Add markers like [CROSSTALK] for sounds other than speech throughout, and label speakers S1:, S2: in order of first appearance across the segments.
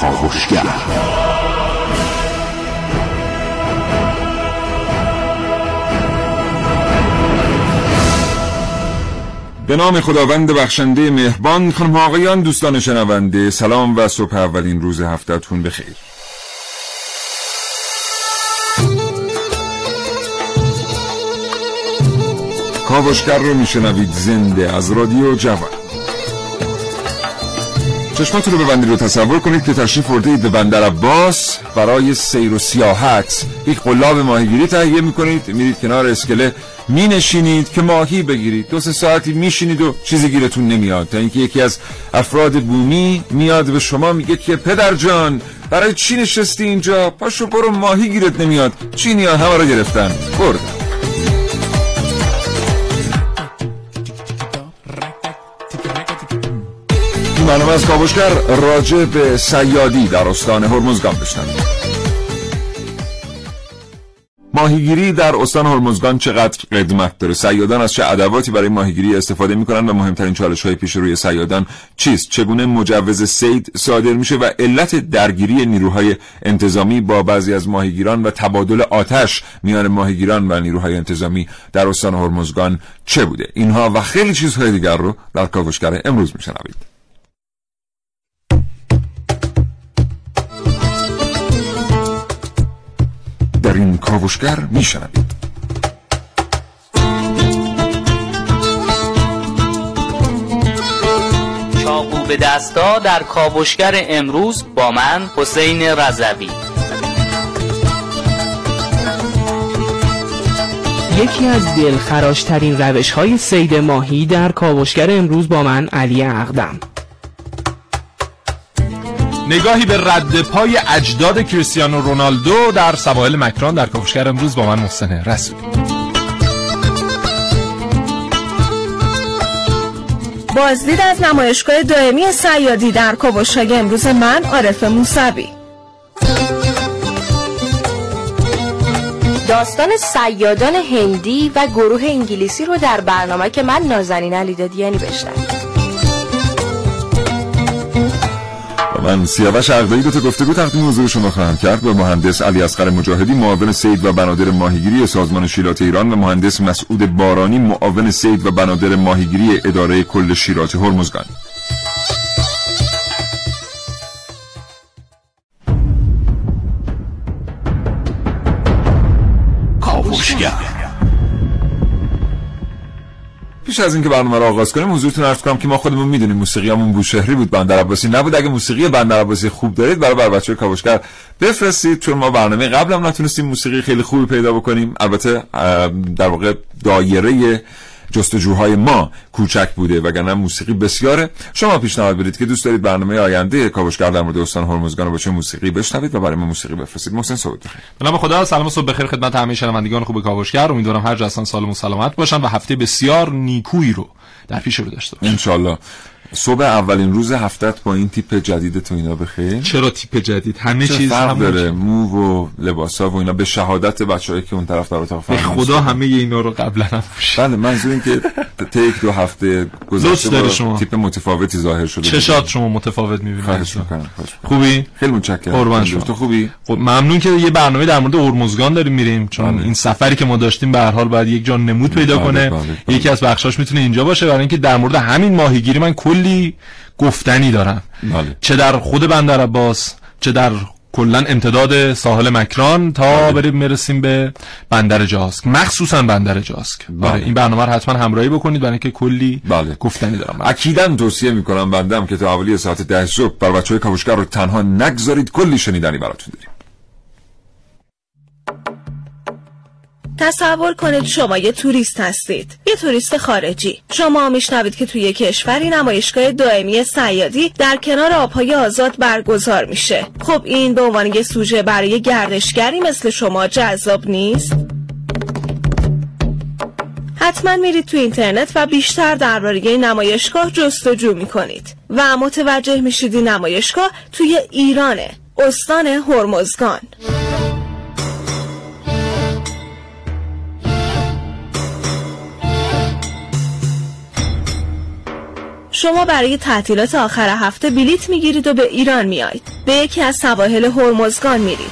S1: کاوشگر به نام خداوند بخشنده مهربان خانم آقایان دوستان شنونده سلام و صبح اولین روز هفتهتون بخیر. کاوشگر رو میشنوید زنده از رادیو جوان. چشماتون رو ببندید رو تصور کنید که تشریف ورده به بندر عباس برای سیر و سیاحت. یک قلاب ماهیگیری تهیه می‌کنید میرید کنار اسکله می نشینید که ماهی بگیرید. دو سه ساعتی میشینید و چیزی گیرتون نمیاد. تا اینکه یکی از افراد بومی میاد به شما میگه که پدر جان برای چی نشستی اینجا؟ پاشو برو ماهی گیرت نمیاد. چینی ها همه رو گرفتن. بردن برنامه از کاوشگر راجع به سیادی در استان هرمزگان بشنوید ماهیگیری در استان هرمزگان چقدر قدمت داره؟ سیادان از چه ادواتی برای ماهیگیری استفاده می‌کنن و مهمترین چالش های پیش روی سیادان چیست؟ چگونه مجوز سید صادر میشه و علت درگیری نیروهای انتظامی با بعضی از ماهیگیران و تبادل آتش میان ماهیگیران و نیروهای انتظامی در استان هرمزگان چه بوده؟ اینها و خیلی چیزهای دیگر رو در کاوشگر امروز میشنوید. کاوشگر میشنوید.
S2: چاقو به دستا در کاوشگر امروز با من حسین رضوی.
S3: یکی از دلخراشترین روش های سید ماهی در کاوشگر امروز با من علی اقدم.
S4: نگاهی به رد پای اجداد کریستیانو رونالدو در سواحل مکران در کاوشگر امروز با من محسن رسولی.
S5: بازدید از نمایشگاه دائمی سیادی در کاوشگر امروز من عارف موسوی.
S6: داستان سیادان هندی و گروه انگلیسی رو در برنامه که من نازنین علی دادیانی بشنوید.
S1: من سیاوش عقدایی دو تا گفتگو تقدیم حضور شما خواهم کرد. با مهندس علی اصغر مجاهدی معاون سید و بنادر ماهیگیری سازمان شیلات ایران و مهندس مسعود بارانی معاون سید و بنادر ماهیگیری اداره کل شیرات هرمزگان. پیش از اینکه برنامه رو آغاز کنیم حضورتون عرض کنم که ما خودمون می‌دونیم موسیقیامون بوشهری بود بندر عباسی نبود. اگه موسیقی بندر عباسی خوب دارید برای بر بچه کاوشگر بفرستید چون ما برنامه قبلم نتونستیم موسیقی خیلی خوبی پیدا بکنیم. البته در واقع دایره جستجوهای ما کوچک بوده وگرنه موسیقی بسیاره. شما پیشنهاد بدید که دوست دارید برنامه آینده کاوشگر در مورد استان هرمزگان رو با چه موسیقی بشنوید و برای ما موسیقی بفرستید. محسن بخیر.
S4: به نام خدا سلام و صبح بخیر خدمت همه شنوندگان خوب کاوشگر. امیدوارم هر جا سالم و سلامت باشن و هفته بسیار نیکویی رو در پیش رو داشته باشن.
S1: ان صبح اولین روز هفتت با این تیپ جدید تو اینا بخیر
S4: چرا تیپ جدید همه چیز
S1: فرق
S4: همون
S1: داره مو و لباسا و اینا به شهادت بچه‌ای که اون طرف در اتاق
S4: به خدا. همه اینا رو قبلا هم پوشیدم.
S1: بله منظور این که تا یک دو هفته گذشته
S4: شما.
S1: تیپ متفاوتی ظاهر شده
S4: چشات شما متفاوت می‌بینید
S1: خواهش می‌کنم.
S4: خوبی
S1: خیلی متشکرم
S4: قربان شما.
S1: تو خوبی
S4: خب ممنون که یه برنامه در مورد هرمزگان داریم میریم چون
S1: بله.
S4: این سفری که ما داشتیم به هر حال باید یک جان نمود پیدا
S1: بله،
S4: کنه
S1: بله،.
S4: یکی از بخشاش می‌تونه اینجا باشه برای اینکه در مورد همین ماهیگیری من کلی گفتنی دارم.
S1: بله.
S4: چه در خود بندر عباس چه در کلا امتداد ساحل مکران تا بریم برسیم به بندر جاسک. مخصوصا بندر جاسک.
S1: بله.
S4: آره این برنامه رو حتما همراهی بکنید برای اینکه کلی
S1: بله.
S4: گفتنی دارم.
S1: اکیدا توصیه می‌کنم بندم که تا حوالی ساعت ده صبح بر بچه های کاوشگر رو تنها نگذارید. کلی شنیدنی براتون داریم.
S5: تصور کنید شما یه توریست هستید. یه توریست خارجی. شما میشنوید که توی کشوری نمایشگاه دائمی سیادی در کنار آبهای آزاد برگزار میشه. خب این به عنوان یه سوژه برای گردشگری مثل شما جذاب نیست؟ حتما میرید تو اینترنت و بیشتر درباره نمایشگاه جستجو می‌کنید. و متوجه میشید این نمایشگاه توی ایرانه. استان هرمزگان. شما برای تعطیلات آخر هفته بلیت می‌گیرید و به ایران میایید به یکی از سواحل هرمزگان میرید.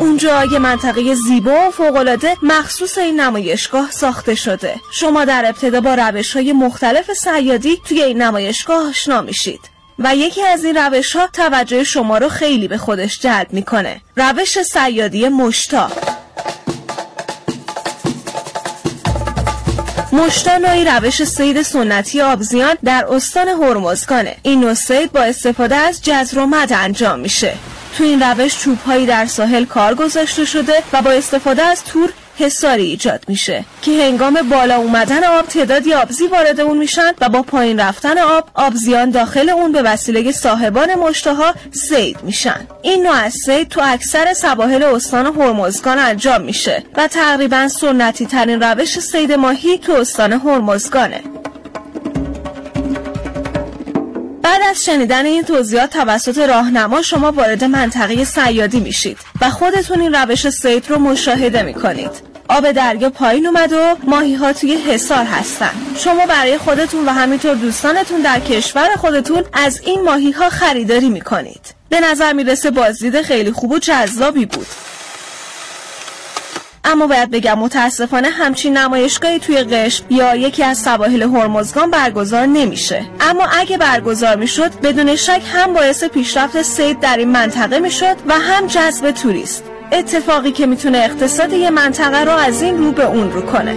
S5: اونجا یه منطقه زیبا و فوقالعاده مخصوص این نمایشگاه ساخته شده. شما در ابتدا با روش های مختلف سیادی توی این نمایشگاه آشنا میشید. و یکی از این روش ها توجه شما رو خیلی به خودش جلب می‌کنه. روش سیادی مشتا مشتا نوعی روش سید سنتی آبزیان در استان هرمزگانه. این نوع سید با استفاده از جزر و مد انجام میشه. تو این روش چوبهایی در ساحل کار گذاشته شده و با استفاده از تور حساری ایجاد میشه که هنگام بالا اومدن آب تعدادی آبزی وارد اون میشن و با پایین رفتن آب آبزیان داخل اون به وسیله صاحبان مشتها سید میشن. این نوع از سید تو اکثر سواحل استان هرمزگان انجام میشه و تقریبا سنتی ترین روش سید ماهی تو استان هرمزگانه. بعد از شنیدن این توضیحات توسط راهنما شما وارد منطقه سیادی میشید و خودتون این روش سید رو مشاهده می‌کنید. آب دریا پایین اومد و ماهی ها توی حصار هستن. شما برای خودتون و همینطور دوستانتون در کشور خودتون از این ماهی ها خریداری می‌کنید. به نظر می‌رسه بازدید خیلی خوب و جذابی بود. اما باید بگم متاسفانه همچین نمایشگاهی توی قشم یا یکی از سواحل هرمزگان برگزار نمیشه. اما اگه برگزار می‌شد بدون شک هم باعث پیشرفت سید در این منطقه می‌شد و هم جذب توریست. اتفاقی که می‌تونه اقتصاد یه منطقه رو از این رو به اون رو کنه.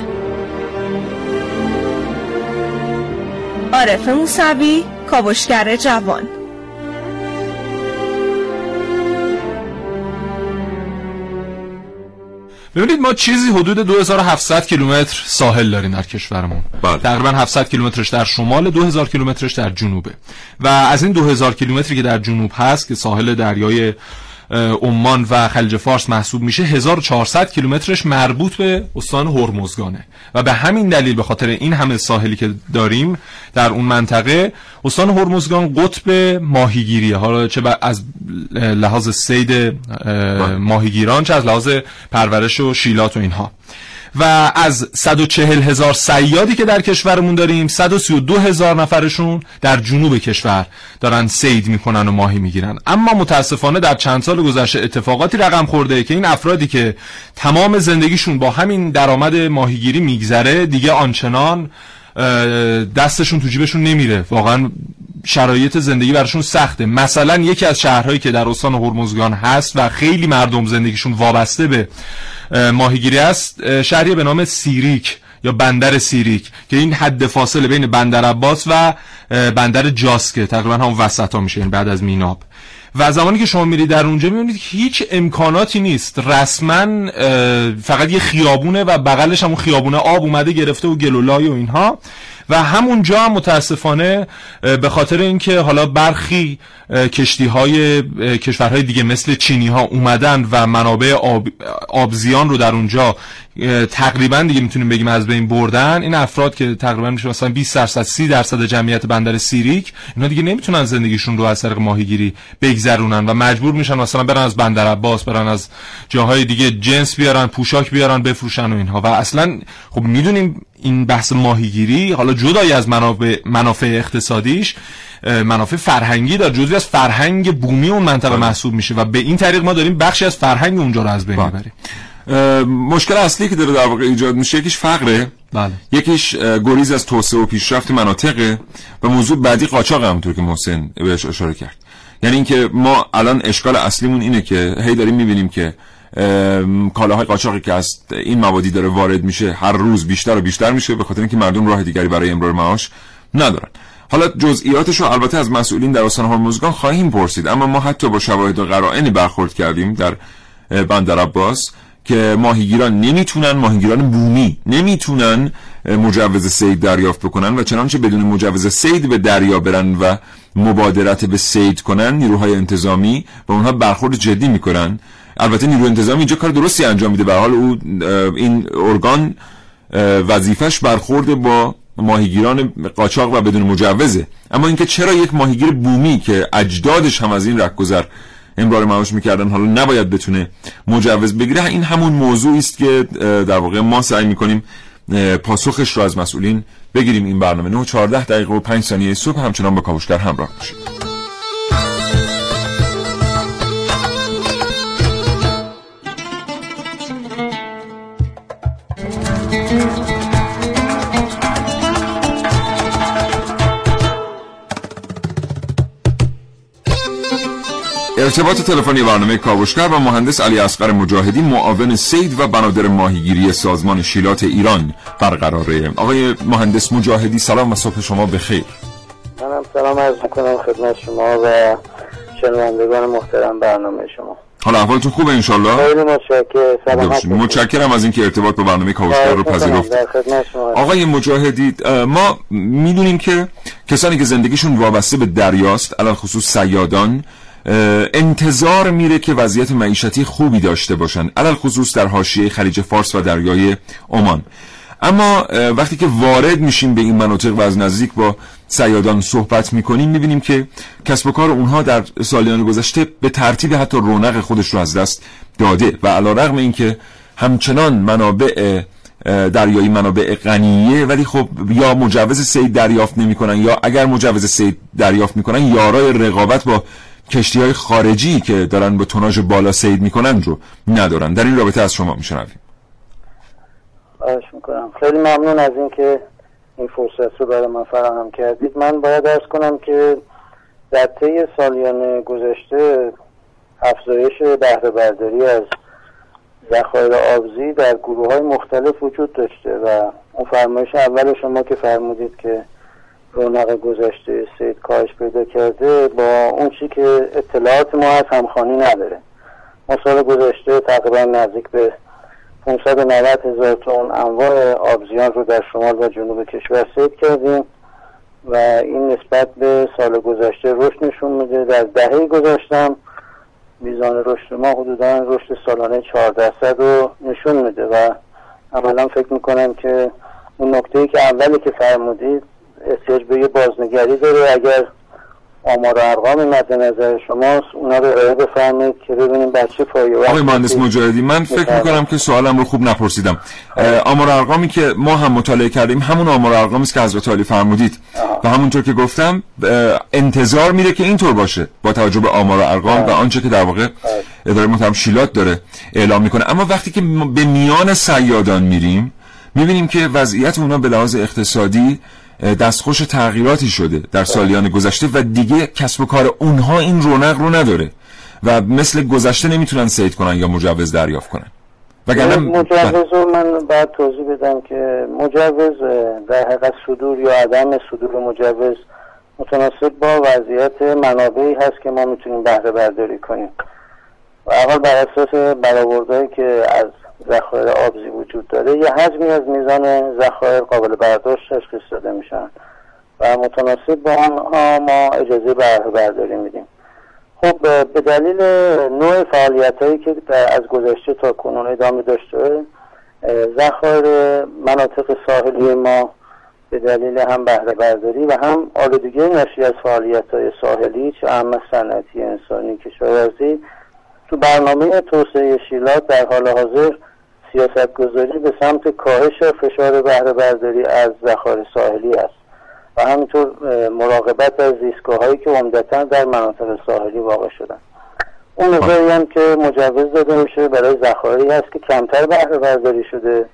S5: عارف موسوی کاوشگر جوان.
S4: ببینید ما چیزی حدود 2700 کیلومتر ساحل داریم در کشورمون
S1: بله.
S4: تقریبا 700 کیلومترش در شمال 2000 کیلومترش در جنوبه و از این 2000 کیلومتری که در جنوب هست که ساحل دریای عمان و خلیج فارس محسوب میشه 1400 کیلومترش مربوط به استان هرمزگانه. و به همین دلیل به خاطر این همه ساحلی که داریم در اون منطقه استان هرمزگان قطب ماهیگیریه. حالا چه از لحاظ سید ماهیگیران چه از لحاظ پرورش و شیلات و اینها. و از 140 هزار سیادی که در کشورمون داریم 132 هزار نفرشون در جنوب کشور دارن سید می‌کنن و ماهی می‌گیرن. اما متاسفانه در چند سال گذشته اتفاقاتی رقم خورده که این افرادی که تمام زندگیشون با همین درآمد ماهیگیری میگذره دیگه آنچنان دستشون تو جیبشون نمیره. واقعا شرایط زندگی براشون سخته. مثلا یکی از شهرهایی که در استان هرمزگان هست و خیلی مردم زندگیشون وابسته به ماهیگیری است شهری به نام سیریک یا بندر سیریک که این حد فاصله بین بندر عباس و بندر جاسکه تقریبا هم وسط ها میشه بعد از میناب. و زمانی که شما میرید در اونجا می‌بینید هیچ امکاناتی نیست. رسما فقط یه خیابونه و بغلش همون خیابونه آب اومده گرفته و گلولای و اینها. و همونجا هم متاسفانه به خاطر اینکه حالا برخی کشتی های کشورهای دیگه مثل چینی ها اومدن و منابع آب، آبزیان رو در اونجا تقریبا دیگه می‌تونیم بگیم از بین بردن این افراد که تقریبا میشه مثلا 20 درصد 30 درصد جمعیت بندر سیریک اینا دیگه نمی‌تونن زندگیشون رو از طریق ماهیگیری بگذرونن و مجبور میشن مثلا برن از بندر عباس برن از جاهای دیگه جنس بیارن پوشاک بیارن بفروشن و اینها. و اصلا خب می‌دونیم این بحث ماهیگیری حالا جدای از منافع, منافع اقتصادیش منافع فرهنگی داره جزوی از فرهنگ بومی اون منطقه بله. محسوب میشه و به این طریق ما داریم بخشی از فرهنگ اونجا رو از بین بله. می‌بریم
S1: مشکل اصلی که داره در واقع ایجاد میشه یکیش فقره
S4: بله.
S1: یکیش گریز از توسعه و پیشرفت مناطقه و موضوع بعدی قاچاق همونطور که محسن بهش اشاره کرد یعنی اینکه ما الان اشکال اصلیمون اینه که هی داریم می‌بینیم که کالاهای قاچاقی که از این موادی داره وارد میشه هر روز بیشتر و بیشتر میشه به خاطر اینکه مردم راه دیگری برای امرار معاش ندارن. حالا جزئیاتش رو البته از مسئولین در استان هرمزگان خواهیم پرسید اما ما حتی با شواهد و قرائنی برخورد کردیم در بندر عباس که ماهیگیران نمی‌تونن ماهیگیران بومی نمی‌تونن مجوز سید دریافت بکنن و چنانچه بدون مجوز سید به دریا برن و مبادرت به سید کنن نیروهای انتظامی و اونها برخورد جدی می‌کنن. البته نیرو انتظامی اینجا کار درستی انجام میده. به حال او این ارگان وظیفش برخورد با ماهیگیران قاچاق و بدون مجوزه. اما اینکه چرا یک ماهیگیر بومی که اجدادش هم از این رکگذر امرار معاش می‌کردن حالا نباید بتونه مجوز بگیره این همون موضوعی است که در واقع ما سعی می‌کنیم پاسخش رو از مسئولین بگیریم این برنامه. 9 14 دقیقه و 5 ثانیه صبح همچنان با کاوشگر همراه باشید. ارتباط تلفنی برنامه کاوشگر و مهندس علی اصغر مجاهدی معاون سید و بنادر ماهیگیری سازمان شیلات ایران برقراره. آقای مهندس مجاهدی سلام و صبح شما بخیر.
S7: منم سلام عرض می‌کنم خدمت شما و شنوندگان محترم برنامه شما.
S1: حالا احوالتون خوبه انشالله؟
S7: خیلی متشکرم.
S1: متشکرم از اینکه ارتباط با برنامه کاوشگر رو پذیرفت. آقای مجاهدی ما می‌دونیم که کسانی که زندگیشون وابسته به دریاست الان خصوص سیادان انتظار میره که وضعیت معیشتی خوبی داشته باشن. علل خصوص در حاشیه خلیج فارس و دریای عمان. اما وقتی که وارد میشیم به این مناطق و از نزدیک با سیادان صحبت می‌کنیم می‌بینیم که کسب و کار اونها در سالیان گذشته به ترتیب حتی رونق خودش رو از دست داده. و علا رغم اینکه همچنان منابع دریایی منابع غنیه ولی خب یا مجوز سید دریافت نمی‌کنن یا اگر مجوز سید دریافت می‌کنن یارای رقابت با کشتی های خارجی که دارن به توناژ بالا سید می‌کنن رو ندارن. در این رابطه از شما میشنویم.
S7: خواهش می‌کنم. خیلی ممنون از اینکه این فرصت رو برای من فراهم کردید. من باید ارز کنم که در طی سالیان گذشته افزایش بهره برداری از ذخایر آبزی در گروه های مختلف وجود داشته و اون فرمایش اول شما که فرمودید که رونق گذشته سید کاهش پیدا کرده با اون چی که اطلاعات ما از همخانی نداره. ما سال گذشته تقریبا نزدیک به 590 هزار تن انواع آبزیان رو در شمال و جنوب کشور سید کردیم و این نسبت به سال گذشته رشد نشون میده. در دهه گذشتم میزان رشد ما حدودا رشد سالانه 4 درصد رو نشون میده و عملا فکر می‌کنم که اون نکته ای که اولی که فرمودید احتیاج به یه بازنگری داره. اگر آمار و ارقام مد نظر شماست اونا رو ارائه بفرمایید که ببینیم بچه پایه
S1: آقای مهندس مجاهدی من فکر می‌کنم که سوالم رو خوب نپرسیدم. آمار ارقامی که ما هم مطالعه کردیم همون آمار ارقامی است که حضرت علی فرمودید. و همونطور که گفتم انتظار میره که اینطور باشه با توجه به آمار و ارقام و آنچه که در واقع اداره محترم شیلات داره اعلام می‌کنه. اما وقتی که به میان سیادان میریم می‌بینیم که وضعیت اونا به لحاظ اقتصادی دستخوش تغییراتی شده در سالیان گذشته و دیگه کسب و کار اونها این رونق رو نداره و مثل گذشته نمی‌تونن سید کنن یا مجوز دریافت کنن.
S7: وگرنه مجوز رو من باید توضیح بدم که مجوز در حقیقت صدور یا عدم صدور مجوز متناسب با وضعیت منابعی هست که ما می‌تونیم بهره برداری کنیم. و اول بر اساس برآوردهایی که از ذخایر آبزی وجود داره یه حجمی از میزان ذخایر قابل برداشت تشخیص داده میشن. و متناسب با آنها ما اجازه بهره برداری میدیم. خب به دلیل نوع فعالیت هایی که از گذشته تا کنون ادامه داشته ذخایر مناطق ساحلی ما به دلیل هم بهره برداری و هم آلودگی ناشی از فعالیت های ساحلی چه اهم صنعتی انسانی کشاورزی تو برنامه توسعه شیلات در حال حاضر سیاست گذاری به سمت کاهش فشار بهره برداری از ذخایر ساحلی است و همینطور مراقبت از زیستگاه هایی که عمدتا در مناطق ساحلی واقع شدن. اون نظری هم که مجوز داده میشه برای ذخایری هست که کمتر بهره برداری شده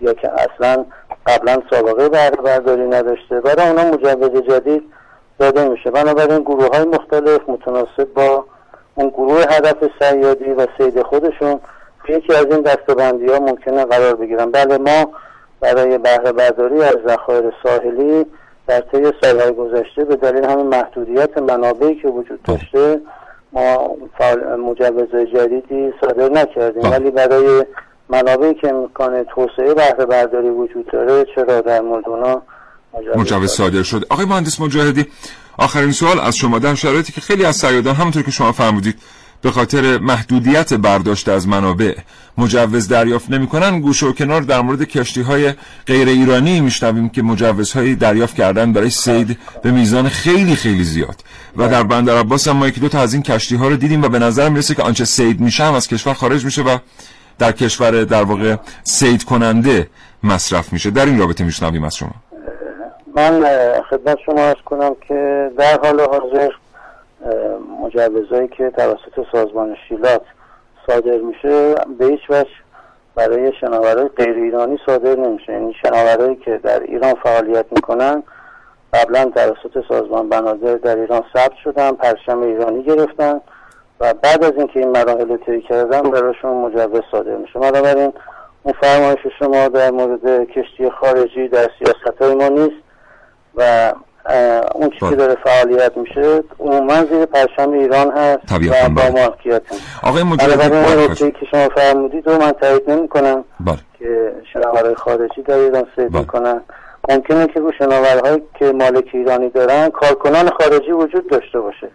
S7: یا که اصلا قبلا سابقه بهره برداری نداشته. برای اونا مجوز جدید داده میشه. بنابراین گروه های مختلف متناسب با اون گروه هدف سیادی و سید خودشون یکی از این دستبندی ها ممکنه قرار بگیرن. بله ما برای بهره برداری از ذخایر ساحلی در طی سالهای گذشته به دلیل همین محدودیت منابعی که وجود داشته ما مجوز جدیدی صادر نکردیم. ولی برای منابعی که امکان توسعه بهره برداری وجود داره چرا در مورد اونا
S1: مجوز صادر شده آقای مهندس مجاهدی آخرین سوال از شما در شرایطی که خیلی از سیادان همونطور که شما فرمودید به خاطر محدودیت برداشت از منابع. مجوز دریافت نمی‌کنن گوشه و کنار در مورد کشتی های غیر ایرانی میشنویم که مجوزهایی دریافت کردن برای سید به میزان خیلی خیلی زیاد. و در بندر عباس هم ما یکی دو تا از این کشتی ها رو دیدیم و به نظر می‌رسه که آنچه سید میشه از کشور خارج میشه و در کشور در واقع سید کننده مصرف میشه. در این رابطه میشنویم از شما.
S7: من خدمت شما ارز کنم که در حال حاضر مجوزهایی که توسط سازمان شیلات صادر میشه به هیچ وجه برای شناورای غیر ایرانی صادر نمیشه. یعنی شناورایی که در ایران فعالیت می‌کنن قبلا توسط سازمان بنادر در ایران ثبت شدن پرچم ایرانی گرفتن و بعد از اینکه این مراحل طی کردن براشون مجوز صادر میشه. بنابراین اون فرمایش شما در مورد کشتی خارجی در سیاست های ما نیست و اون چیزی که داره فعالیت میشه عموما زیر پرچم ایران هست و با مالکیت
S1: آقای مجاهدی
S7: اون که شما فرمودید رو من تایید نمی کنم که شناورهای خارجی در ایران سید می‌کنن. ممکنه که رو شناورهایی که مالک ایرانی دارن کارکنان خارجی وجود داشته باشه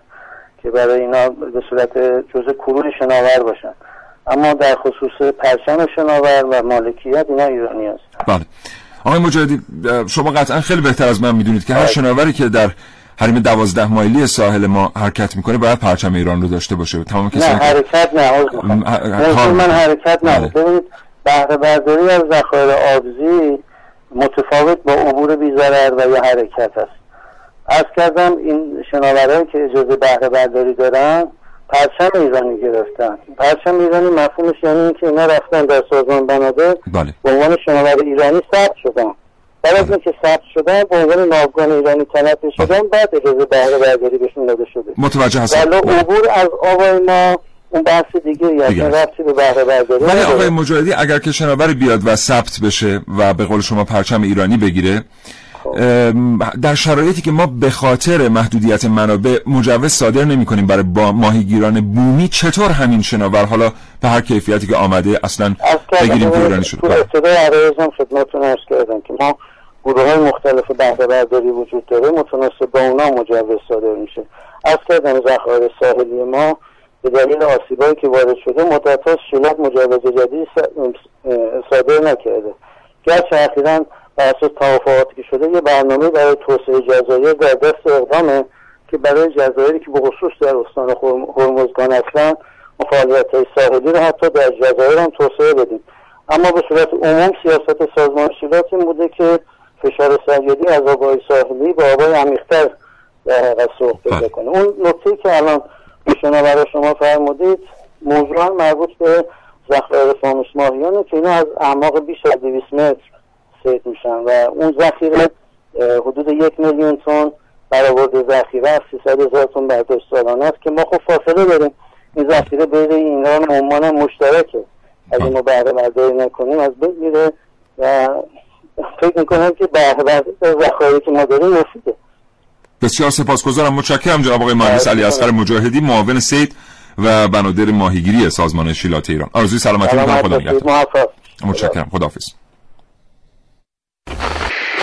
S7: که برای اینا به صورت جزء کرون شناور باشن. اما در خصوص پرچم شناور و مالکیت اینا ایرانی هست.
S1: بله. آقای مجاهدی شما قطعا خیلی بهتر از من می‌دونید که هر. شناوری که در حریم دوازده مایلی ساحل ما حرکت می‌کنه باید پرچم ایران رو داشته باشه.
S7: تمام کسی نه حرکت نه من حرکت نه. بله. ببینید بهره برداری از ذخایر آبزی متفاوت با عبور بیزرر و یا حرکت است. از کردم این شناورهایی که اجازه بهره برداری دارن پرچم ایرانی گرفتن. پرچم ایرانی مفهومش یعنی اینکه اینا رفتن در سازمان بنادر
S1: بله.
S7: به عنوان شناور ایرانی ثبت شدن. بعد از اینکه ثبت شدن به عنوان ناوگان ایرانی تلقی شدن بله. بعد اجازه بهره برداری بهشون داده شده.
S1: متوجه هستم.
S7: ولی عبور از آبای ما اون بحث دیگه یعنی ربطی به بهره برداری
S1: ولی آقای مجاهدی اگر که شناور بیاد و ثبت بشه و به قول شما پرچم ایرانی بگیره در شرایطی که ما به خاطر محدودیت منابع مجوز صادر نمی کنیم برای با ماهیگیران بومی چطور همین شناور؟ حالا به هر کیفیتی که آمده اصلا بگیریم که ایرانی
S7: تو ابتدای عرایزم خدمتتون ارز کردم که ما گروه های مختلف بهره برداری وجود داره متناسب با اونا مجوز صادر میشه. از کردم ذخایر ساحلی ما به دلیل آسیبایی که وارد شده مدت شیلات مجوز جدید صادر نکرده. گرچه اخیرا بر اساس توافقاتی که شده یه برنامه برای توسعه جزایر در دست اقدامه که برای جزایری که به خصوص در استان هرمزگان هستن فعالیت های ساحلی رو حتی در جزایر هم توسعه بدیم اما به صورت عموم سیاست سازمان شیلات این بوده که فشار سرگردی از آبای ساحلی به آبای عمیقتر در حقیقت سوق پیدا بله. کنه اون نکته که الان شما برای شما فرمودید موضوعا مربوط به ذخایر فاموس ماهیانه که اینا از اعماق بیش از 200 متر سید میشن و اون ذخیره حدود یک میلیون تن برآورد ذخیره 300 هزار تن برداشت سالانه است که ما خب فاصله داریم. این ذخیره بین ایران و عمان مشترکه. اگه ما بهره برداری نکنیم از بین میره و فکر می‌کنم که بهره برداری که ما داریم مفیده.
S1: بسیار سپاسگزارم. متشکرم جناب آقای مهندس علی اصغر مجاهدی معاون سید و بنادر ماهیگیری سازمان شیلات ایران. آرزوی سلامتی می‌کنم. خدا نگهدار. متشکرم. خداحافظ.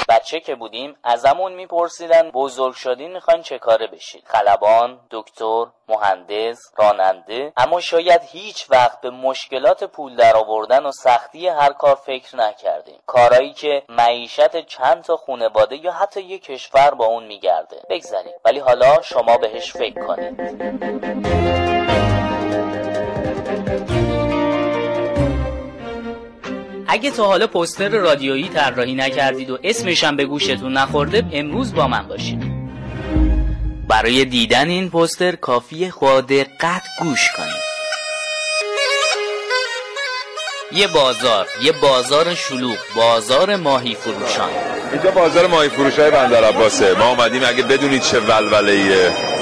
S2: بچه که بودیم ازمون میپرسیدن بزرگ شدین می‌خواین چه کاره بشید خلبان دکتر مهندس راننده. اما شاید هیچ وقت به مشکلات پول درآوردن و سختی هر کار فکر نکردیم. کارایی که معیشت چند تا خونواده یا حتی یک کشور با اون میگرده. بگذاریم ولی حالا شما بهش فکر کنید. اگه تا حالا پوستر رادیویی طراحی نکردید و اسمش هم به گوشتون نخورده امروز با من باشید. برای دیدن این پوستر کافی خود دقت گوش کنید. یه بازار یه بازار شلوغ بازار ماهی فروشان.
S1: اینجا بازار ماهی فروش های بندر عباسه. ما اومدیم اگه بدونید چه ولوله ایه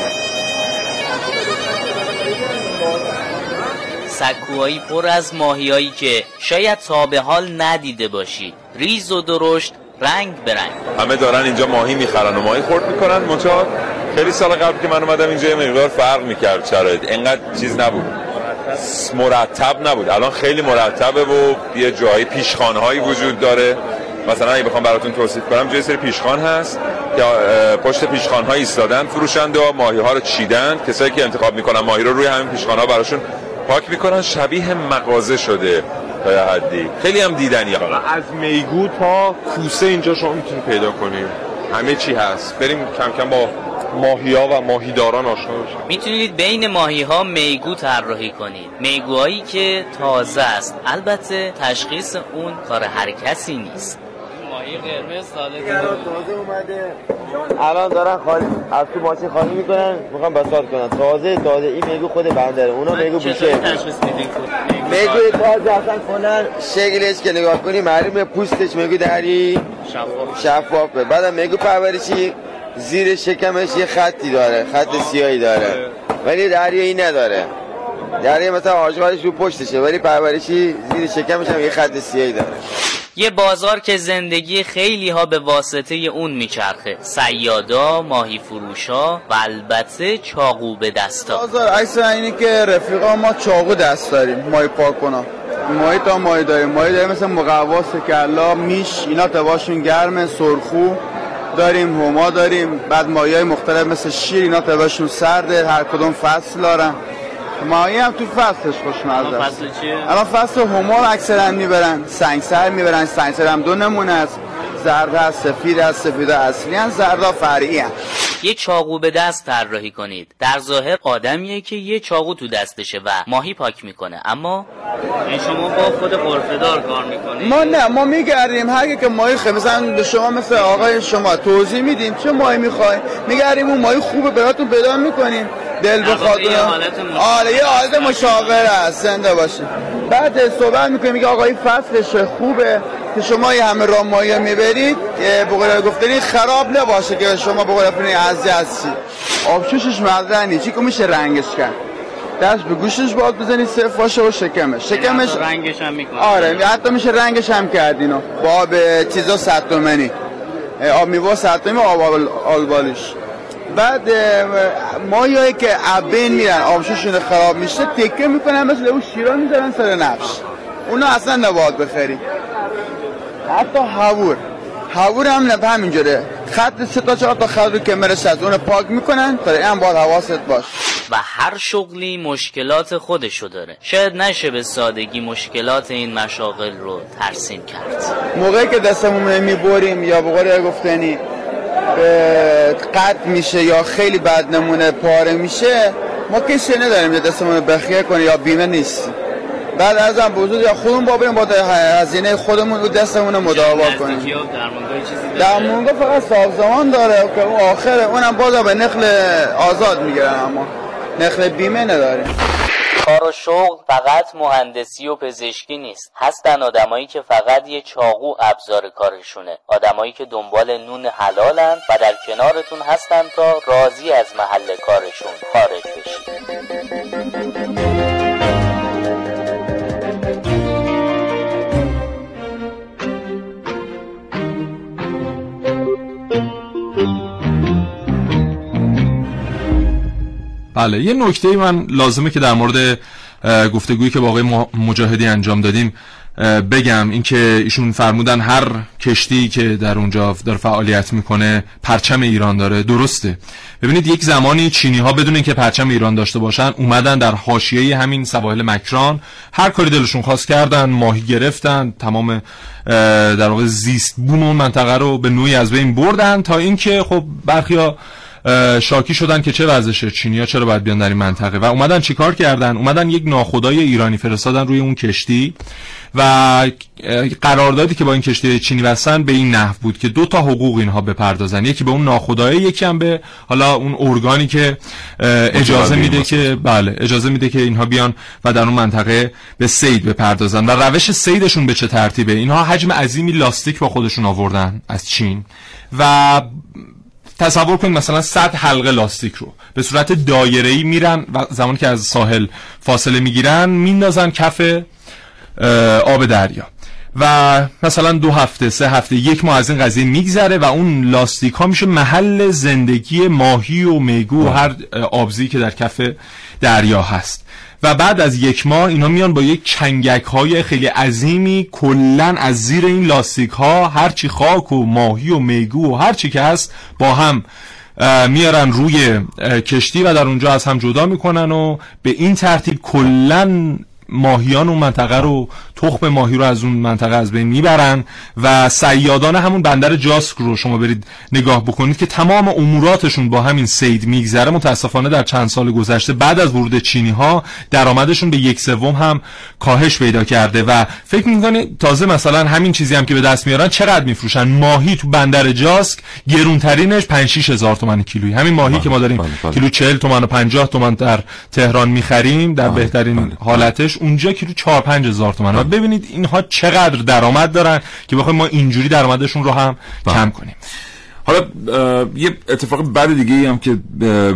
S2: سکوهایی پر از ماهیایی که شاید تا به حال ندیده باشید ریز و درشت رنگ به رنگ.
S1: همه دارن اینجا ماهی می‌خرن و ماهی خورد می‌کنن منتها خیلی سال قبل که من اومدم اینجا یه مقدار فرق می‌کرد شرایط. اینقدر چیز نبود. مرتب نبود. الان خیلی مرتبه و یه جایی پیشخانه هایی وجود داره. مثلا اگه بخوام براتون توصیف کنم جای سری پیشخان هست که پشت پیشخان ها ایستادن فروشنده و ماهی ها رو چیدن. کسایی که انتخاب می‌کنن ماهی رو روی همین پیشخان براشون پاک می‌کنن شبیه مغازه شده تا حدی. خیلی هم دیدنی ها
S8: از میگو تا کوسه اینجا شما می‌تونید پیدا کنیم همه چی هست. بریم کم کم با ماهی ها و ماهیداران آشنا بشیم.
S2: می‌تونید بین ماهی ها میگو طراحی کنید. میگوهایی که تازه است. البته تشخیص اون کار هر کسی نیست. ماهی قرمز
S9: تازه اومده. الان دارن خالی از تو ماشین خالی می‌کنن. می‌خوان بساط کنن. تازه تازه. این میگو خود بندره. اونا میگو بوشه میگو تازه اصلا کنن شکلش که نگاه کنی معلومه پوستش میگو دری. شفافه. بعدم میگو پرورشی زیر شکمش یه خطی داره. خط سیاهی داره. ولی دریایی نداره. دریا مثلا آجوالش رو پشتشه. ولی پرورشی زیر شکمش هم یه خط سیاهی داره.
S2: یه بازار که زندگی خیلی ها به واسطه اون میچرخه. سیادا، ماهی فروشا و البته چاقو به دستا
S10: بازار عکس اینه که رفیقا ما چاقو دست داریم. ماهی پاک کنم ماهی تا ماهی داریم. ماهی داریم مثل مقواس کلا میش اینا تباشون گرمه سرخو. داریم هما داریم. بعد ماهی های مختلف مثل شیر اینا تباشون سرده هر کدوم فصل دارن. ماهی هم تو فصلش خوشمزه
S2: فصل چیه؟
S10: الان فصل هما اکثرا می‌برن سنگسر می‌برن سنگسر هم دو نمونه است زرد هست سفید هست سفید اصلی هست زرد فرعی هست.
S2: یه چاقو به دست طراحی کنید. در ظاهر آدمیه که یه چاقو تو دستشه و ماهی پاک می‌کنه. اما شما با خود قرفدار کار می‌کنید.
S10: ما نه ما میگردیم هر که ماهی خیلی مثلا به شما مثل آقای شما توضیح میدیم چه ماهی می‌خوای میگردیم اون ماهی خوبه براتون پیدا می‌کنیم. دل بخواد آره یه حالت مشاور هست. زنده باشه بعد صحبت می‌کنیم میگه آقای فصلش خوبه. که شما یه همه راه ماهی می‌برید بقول گفتنی خراب نباشه که شما بقول فرنی عزی هستی آبشوشش مزنی چی. که میشه رنگش کرد. دست به گوشش باید بزنی صرف باشه و شکمش. شکمش
S2: رنگش هم می‌کنه.
S10: آره حتی میشه رنگش هم کرد اینو. با آب چیزا ستومنی آب میوا ستومنی آب آلبالیش. بعد ماهیایی که عبین میرن آبشوشون خراب میشه تکه می‌کنن مثل اون شیران می‌ذارن سر نفش اونا اصلا نباید بخری. حتی حوور حوور هم نه همینجوره. خط سه تا چهار تا خط رو که مرس از اون پاک می‌کنن تا این باید حواست باش.
S2: و هر شغلی مشکلات خودشو داره. شاید نشه به سادگی مشکلات این مشاغل رو ترسیم کرد.
S10: موقعی که دستمون می‌بریم یا به قول گفتنی قطع میشه یا خیلی بد نمونه پاره میشه ما کسی نداریم دستمون بخیه کنه یا بیمه نیست. بعد از هم بزرگ یا خودمون با بریم با هزینه خودمون رو دستمون مداوا کنیم. در مونگا فقط سازمان داره که اون آخره اونم باز به نخل آزاد می‌گیرن اما. نخل بیمه نداریم.
S2: کار و شغل فقط مهندسی و پزشکی نیست. هستن آدمایی که فقط یه چاقو ابزار کارشونه. آدمایی که دنبال نون حلالن و در کنارتون هستن تا راضی از محل کارشون خارج بشید
S4: بله یه نکته من لازمه که در مورد گفتگویی که با آقای مجاهدی انجام دادیم بگم. اینکه ایشون فرمودن هر کشتی که در اونجا داره فعالیت می‌کنه پرچم ایران داره. درسته. ببینید یک زمانی چینی ها بدون اینکه پرچم ایران داشته باشن اومدن در حاشیه همین سواحل مکران. هر کاری دلشون خواست کردن ماهی گرفتن تمام در واقع زیست بوم اون منطقه رو به نوعی از بین بردن تا اینکه خب برخیا شاکی شدن که چه وضعشه چینیا چرا باید بیان در این منطقه؟ و اومدن چیکار کردن؟ اومدن یک ناخدای ایرانی فرستادن روی اون کشتی و قراردادی که با این کشتی چینی بستن به این نحو بود که دو تا حقوق اینها بپردازن. یکی به اون ناخدای یکی هم به حالا اون ارگانی که اجازه میده که بله اجازه میده که اینها بیان و در اون منطقه به سید بپردازن. و روش سیدشون به چه ترتیبه؟ اینها حجم عظیمی لاستیک با خودشون آوردن از چین. و تصور کنید مثلا 100 حلقه لاستیک رو به صورت دایره‌ای میرن و زمانی که از ساحل فاصله می‌گیرن میندازن کف آب دریا. و مثلا دو هفته سه هفته یک ماه از این قضیه میگذره و اون لاستیک ها میشه محل زندگی ماهی و میگو و هر آبزی که در کف دریا هست. و بعد از یک ماه اینا میان با یک چنگک های خیلی عظیمی کلا از زیر این لاستیک ها هرچی خاک و ماهی و میگو و هرچی که هست با هم میارن روی کشتی و در اونجا از هم جدا می‌کنن و به این ترتیب کلا ماهیان اون منطقه رو تخم ماهی رو از اون منطقه از بین می‌برن و سیادان همون بندر جاسک رو شما برید نگاه بکنید که تمام اموراتشون با همین سید میگذره. متاسفانه در چند سال گذشته بعد از ورود چینی ها درآمدشون به یک سوم هم کاهش پیدا کرده و فکر می‌کنید تازه مثلا همین چیزی هم که به دست میارن چقدر میفروشن؟ ماهی تو بندر جاسک گرونترینش 5 6 هزار تومان کیلویی. همین ماهی که ما داریم بله، بله. کیلو 40 تومان و 50 تومان در تهران می‌خریم در بله، بهترین حالتش اونجا کیلو 4 5 هزار تومان ببینید اینها چقدر درآمد دارن که بخوایم ما اینجوری درآمدشون رو هم بله. کم کنیم.
S1: حالا یه اتفاق بعد دیگه هم که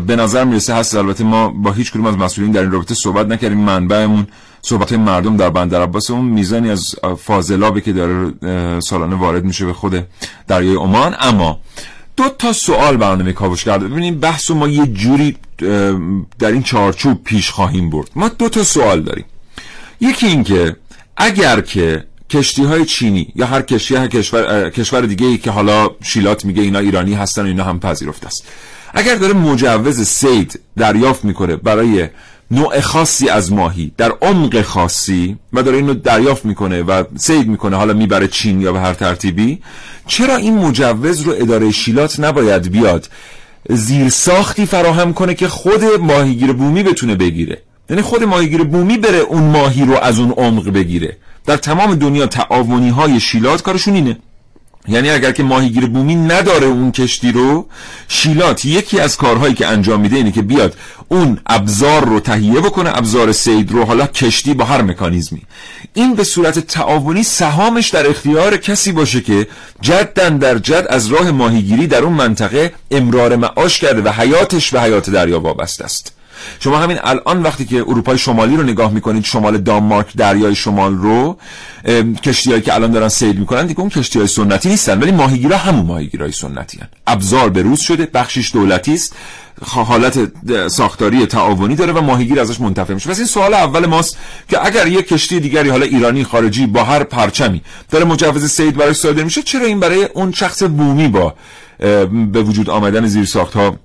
S1: به نظر می‌رسه هست. البته ما با هیچ کدوم از مسئولین در این رابطه صحبت نکردیم. منبعمون صحبت مردم در بندر عباس اون میزانی از فاضلابی که داره سالانه وارد میشه به خود دریای عمان. اما دو تا سوال برنامه کاوش کرده. ببینیم بحث ما یه جوری در این چارچوب پیش خواهیم برد. ما دو تا سوال داریم. یکی اینکه اگر که کشتی های چینی یا هر کشتی هر کشور, کشور دیگه ای که حالا شیلات میگه اینا ایرانی هستن و اینا هم پذیرفته است. اگر داره مجوز سید دریافت می‌کنه برای نوع خاصی از ماهی در عمق خاصی و داره اینو دریافت می‌کنه و سید می‌کنه حالا می‌بره چین یا به هر ترتیبی چرا این مجوز رو اداره شیلات نباید بیاد؟ زیر ساختی فراهم کنه که خود ماهیگیر بومی بتونه بگیره. یعنی خود ماهیگیر بومی بره اون ماهی رو از اون عمق بگیره. در تمام دنیا تعاونی های شیلات کارشون اینه. یعنی اگر که ماهیگیر بومی نداره اون کشتی رو شیلات یکی از کارهایی که انجام میده اینه که بیاد اون ابزار رو تهیه بکنه ابزار سید رو حالا کشتی با هر مکانیزمی. این به صورت تعاونی سهامش در اختیار کسی باشه که جدن در جد از راه ماهیگیری در اون منطقه امرار معاش کرده و حیاتش به حیات دریا وابسته است. شما همین الان وقتی که اروپای شمالی رو نگاه می‌کنید شمال دانمارک دریای شمال رو کشتیهایی که الان دارن سید می‌کنن دیگه اون کشتی های سنتی نیستن ولی ماهیگیرا همون ماهیگیرای سنتی هن. ابزار به روز شده بخشش دولتی است حالت ساختاری تعاونی داره و ماهیگیر ازش منتفع میشه پس این سوال اول ماست که اگر یک کشتی دیگری حالا ایرانی خارجی با هر پرچمی داره مجوز سید برای صادر میشه چرا این برای اون شخص بومی با به وجود آمدن زیر ساخت ها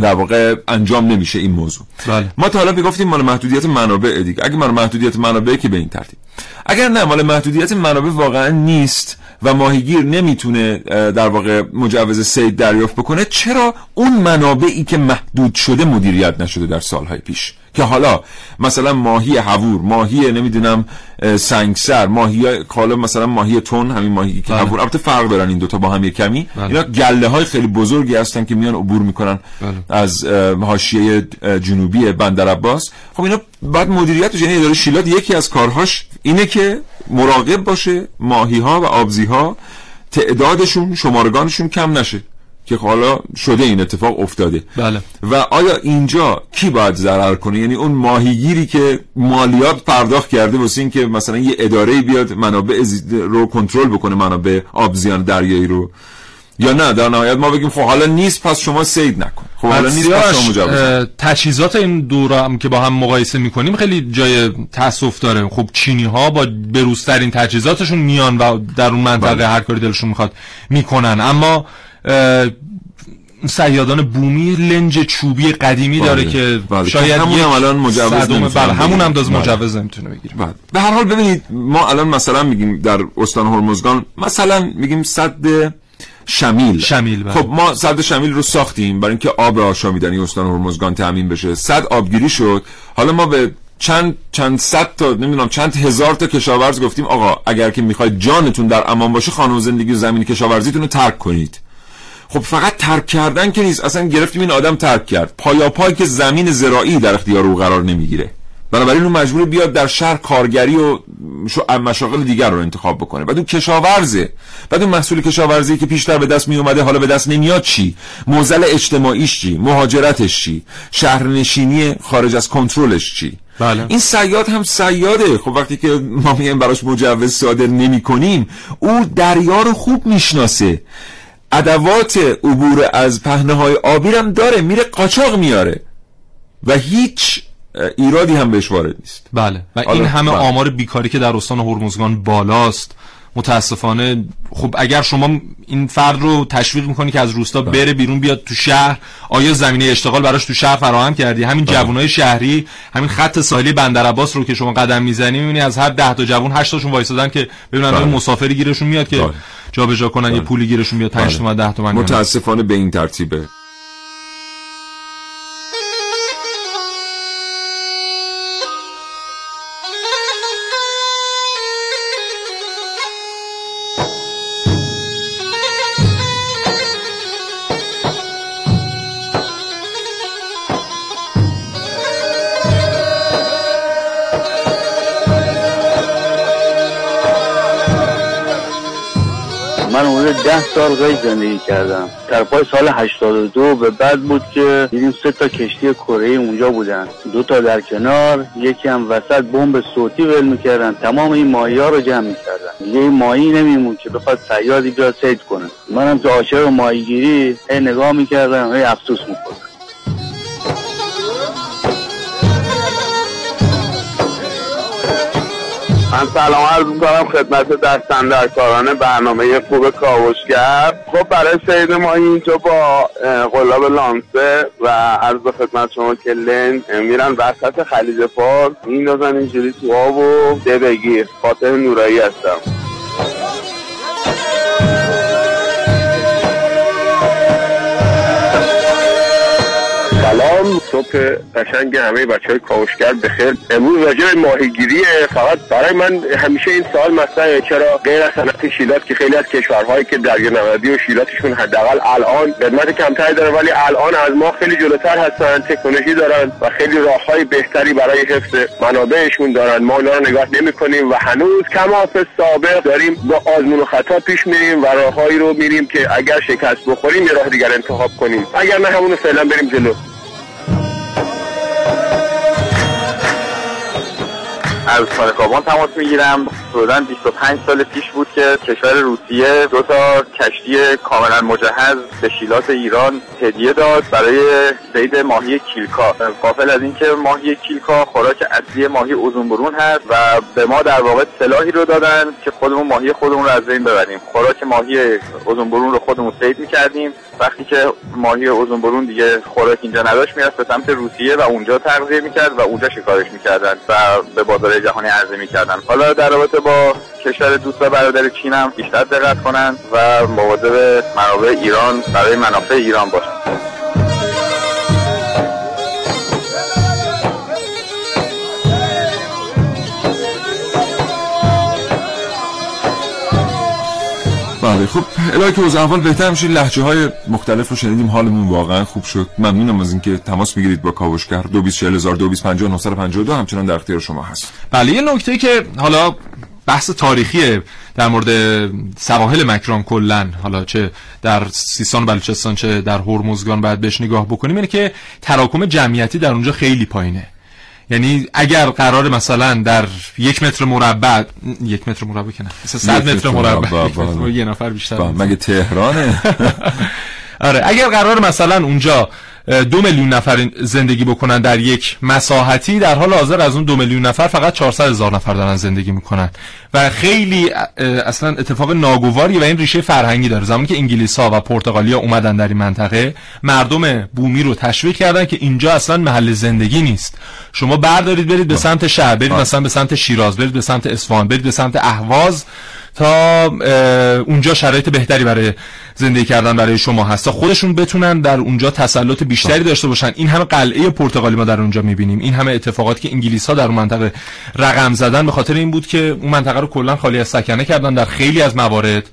S1: در واقع انجام نمیشه این موضوع.
S4: بله.
S1: ما تا حالا می‌گفتیم مال محدودیت منابع دیگه. اگه مال محدودیت منابع که به این ترتیب. اگر نه مال محدودیت منابع واقعا نیست و ماهیگیر نمی‌تونه در واقع مجوز سید دریافت بکنه چرا اون منابعی که محدود شده مدیریت نشده در سالهای پیش؟ که حالا مثلا ماهی حوور ماهی نمی‌دونم سنگسر ماهی حالا مثلا ماهی تون همین ماهی که بله. حوور البته فرق دارن این دوتا با هم یه کمی بله. اینا گله های خیلی بزرگی هستن که میان عبور می‌کنن بله. از حاشیه جنوبی بندر عباس خب اینا بعد مدیریت یعنی اداره شیلات یکی از کارهاش اینه که مراقب باشه ماهی ها و آبزی ها تعدادشون شمارگانشون کم نشه که حالا شده این اتفاق افتاده.
S4: بله.
S1: و آیا اینجا کی باید ضرر کنه؟ یعنی اون ماهیگیری که مالیات پرداخت کرده واسه این که مثلا یه اداره بیاد منابع رو کنترل بکنه منابع آبزیان دریایی رو. یا نه؟ در نهایت ما بگیم خب حالا نیست پس شما سید نکن. خب حالا نیست پس شما
S4: تجهیزات این دور هم که با هم مقایسه می‌کنیم خیلی جای تاسف داره. خب چینی ها با بروزترین تجهیزاتشون میان و در اون منطقه بله. هر کاری دلشون می‌خواد می‌کنن. اما سیادان بومی لنج چوبی قدیمی داره بله. که
S1: بله. شاید همون هم الان مجوز
S4: بله همون هم داز مجوز نمی‌تونه بگیره
S1: بله. به هر حال ببینید ما الان مثلا میگیم در استان هرمزگان مثلا میگیم صد شمیل
S4: شمیل بله.
S1: خب ما صد شمیل رو ساختیم برای اینکه آب آشامیدنی استان هرمزگان تامین بشه صد آبگیری شد حالا ما به چند چند صد تا نمی‌دونم چند هزار تا کشاورز گفتیم آقا اگر که می‌خواید جانتون در امان باشه خانه زندگی و زمین کشاورزیتون رو ترک کنید خب فقط ترک کردن که نیست. اصلا گرفتیم این آدم ترک کرد. پایا پای که زمین زراعی در اختیار او قرار نمی‌گیره. بنابراین اون مجبور بیاد در شهر کارگری و مشاغل دیگر رو انتخاب بکنه. بعد اون کشاورزه. بعد اون محصول کشاورزی که پیشتر به دست می اومده حالا به دست نمیاد چی؟ موزل اجتماعیش چی؟ مهاجرتش چی؟ شهرنشینی خارج از کنترلش چی؟
S4: بله.
S1: این سیاد هم سیاده. خب وقتی که ما میگیم براش مجوز صادر نمی کنیم او دریا رو خوب می‌شناسه. ادوات عبور از پهنه های آبی هم داره میره قاچاق میاره. و هیچ ایرادی هم بهش وارد نیست.
S4: بله. و این همه بله. آمار بیکاری که در استان هرمزگان بالاست متاسفانه خب اگر شما این فرد رو تشویق می‌کنی که از روستا بله. بره بیرون بیاد تو شهر آیا زمینه اشتغال براش تو شهر فراهم کردی همین بله. جوانای شهری همین خط ساحلی بندر عباس رو که شما قدم می‌زنی می‌بینی از هر 10 تا جوان 8 تاشون وایسادن که ببینن بله. مسافری گیرشون میاد که. جابجا کنن. یه پولی گیرشون میاد 5 تومن 10 تومن
S1: متاسفانه به این ترتیبه
S11: سال غیر زندگی کردم. در پای سال 82 به بعد بود که دیدیم سه تا کشتی کره اونجا بودن. دو تا در کنار یکی هم وسط بمب صوتی ول می‌کردن. تمام این ماهی ها رو جمع می‌کردن. یه ماهی نمیمون که بخواد سیادی بیاد سید کنه. منم که عاشق ماهیگیری هی نگاه می‌کردم هی افسوس می‌کنم
S12: من سلام عرض می‌کنم خدمت دستن در کاران برنامه خوب کاوشگر. خب برای سید ما اینجا با قلاب لانسه و عرض خدمت شما که لند میرن وسط خلیج فارس. میندازن اینجوری تو آب و ده بگیر فاتح نورایی هستم. سلام صبح قشنگ همه بچه های کاوشگر بخیر. امروز راجع ماهیگیری فقط برای من همیشه این سوال مطرحه چرا غیر از صنعت شیلات که خیلی از کشورهایی که دریا نمدی و شیلاتشون حداقل الان خدمت کمتری داره ولی الان از ما خیلی جلوتر هستن تکنولوژی دارن و خیلی راههای بهتری برای حفظ منابعشون دارن. ما اونا رو نگاه نمی‌کنیم و هنوز کما سابق داریم با آزمون و خطا پیش میریم و راههایی رو میریم که اگر شکست بخوریم یه راه دیگر انتخاب کنیم. اگر نه همونو فعلا بریم جلو. از خانه تماس می‌گیرم. حدودا 25 سال پیش بود که کشور روسیه دو تا کشتی کاملا مجهز به شیلات ایران هدیه داد برای صید ماهی کیلکا. قافل از اینکه ماهی کیلکا خوراک اصلی ماهی برون هست و به ما در واقع سلاحی رو دادن که خودمون ماهی خودمون رو از بین ببریم. خوراک ماهی برون رو خودمون صید می‌کردیم. وقتی که ماهی برون دیگه خوراک اینجا نداشت می‌رفت به سمت روسیه و اونجا تغذیه می‌کرد و اونجا شکارش می‌کردن و به بازار جهانی عرضه می‌کردن. حالا در رابطه با کشور دوست و برادر چین هم بیشتر دقت کنند و مواظب منابع ایران برای منافع ایران باشند
S1: بله خب الهی که احوال بهتر میشه لحجه های مختلف رو شنیدیم حالمون واقعا خوب شد. ممنونم از اینکه تماس می‌گیرید با کاوشگر. 224000 همچنان در اختیار شما هست.
S4: بله یه نکته که حالا بحث تاریخی در مورد سواحل مکران کلا. حالا چه در سیستان بلوچستان چه در هرمزگان باید بهش نگاه بکنیم. اینه که تراکم جمعیتی در اونجا خیلی پایینه. یعنی اگر قرار مثلا در یک متر مربع یک متر مربع که نه صد متر مربع. [LAUGHS] یه نفر بیشتر.
S1: مگه تهرانه؟ [LAUGHS]
S4: آره اگر قرار مثلا اونجا دو میلیون نفر زندگی بکنن در یک مساحتی در حال حاضر از اون دو میلیون نفر فقط 400 هزار نفر دارن زندگی می‌کنن. و خیلی اصلا اتفاق ناگواری و این ریشه فرهنگی داره. زمانی که انگلیس ها و پرتغالیا اومدن در این منطقه مردم بومی رو تشویق کردن که اینجا اصلا محل زندگی نیست. شما بردارید برید به سمت شهر برید مثلا به سمت شیراز برید به سمت اصفهان برید به سمت اهواز. تا اونجا شرایط بهتری برای زندگی کردن برای شما هست. تا خودشون بتونن در اونجا تسلط بیشتری داشته باشن. این همه قلعه پرتغالی ما در اونجا می‌بینیم. این همه اتفاقاتی که انگلیس ها در اون منطقه رقم زدن به خاطر این بود که اون منطقه رو کلا خالی از سکنه کردن در خیلی از موارد.